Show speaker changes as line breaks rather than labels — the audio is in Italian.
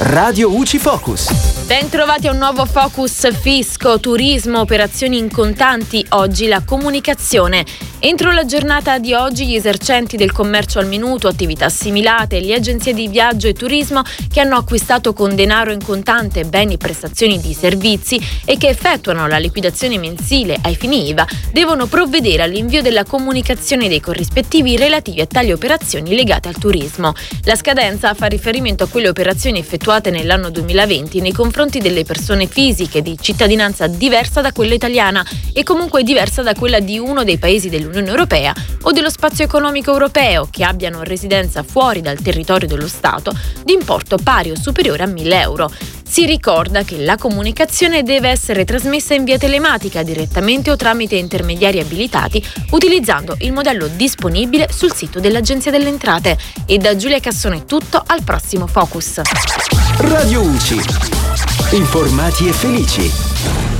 Radio UCI Focus.
Bentrovati a un nuovo Focus Fisco, Turismo, Operazioni in contanti. Oggi la comunicazione. Entro la giornata di oggi gli esercenti del commercio al minuto, attività assimilate, le agenzie di viaggio e turismo che hanno acquistato con denaro in contante beni, prestazioni di servizi e che effettuano la liquidazione mensile ai fini IVA devono provvedere all'invio della comunicazione dei corrispettivi relativi a tali operazioni legate al turismo. La scadenza fa riferimento a quelle operazioni effettuate nell'anno 2020 nei confronti delle persone fisiche di cittadinanza diversa da quella italiana e comunque diversa da quella di uno dei paesi dell'Unione Europea o dello spazio economico europeo che abbiano residenza fuori dal territorio dello Stato di importo pari o superiore a 1000 euro. Si ricorda che la comunicazione deve essere trasmessa in via telematica direttamente o tramite intermediari abilitati utilizzando il modello disponibile sul sito dell'Agenzia delle Entrate. E da Giulia Cassone tutto, al prossimo Focus.
Radio UCI. Informati e felici.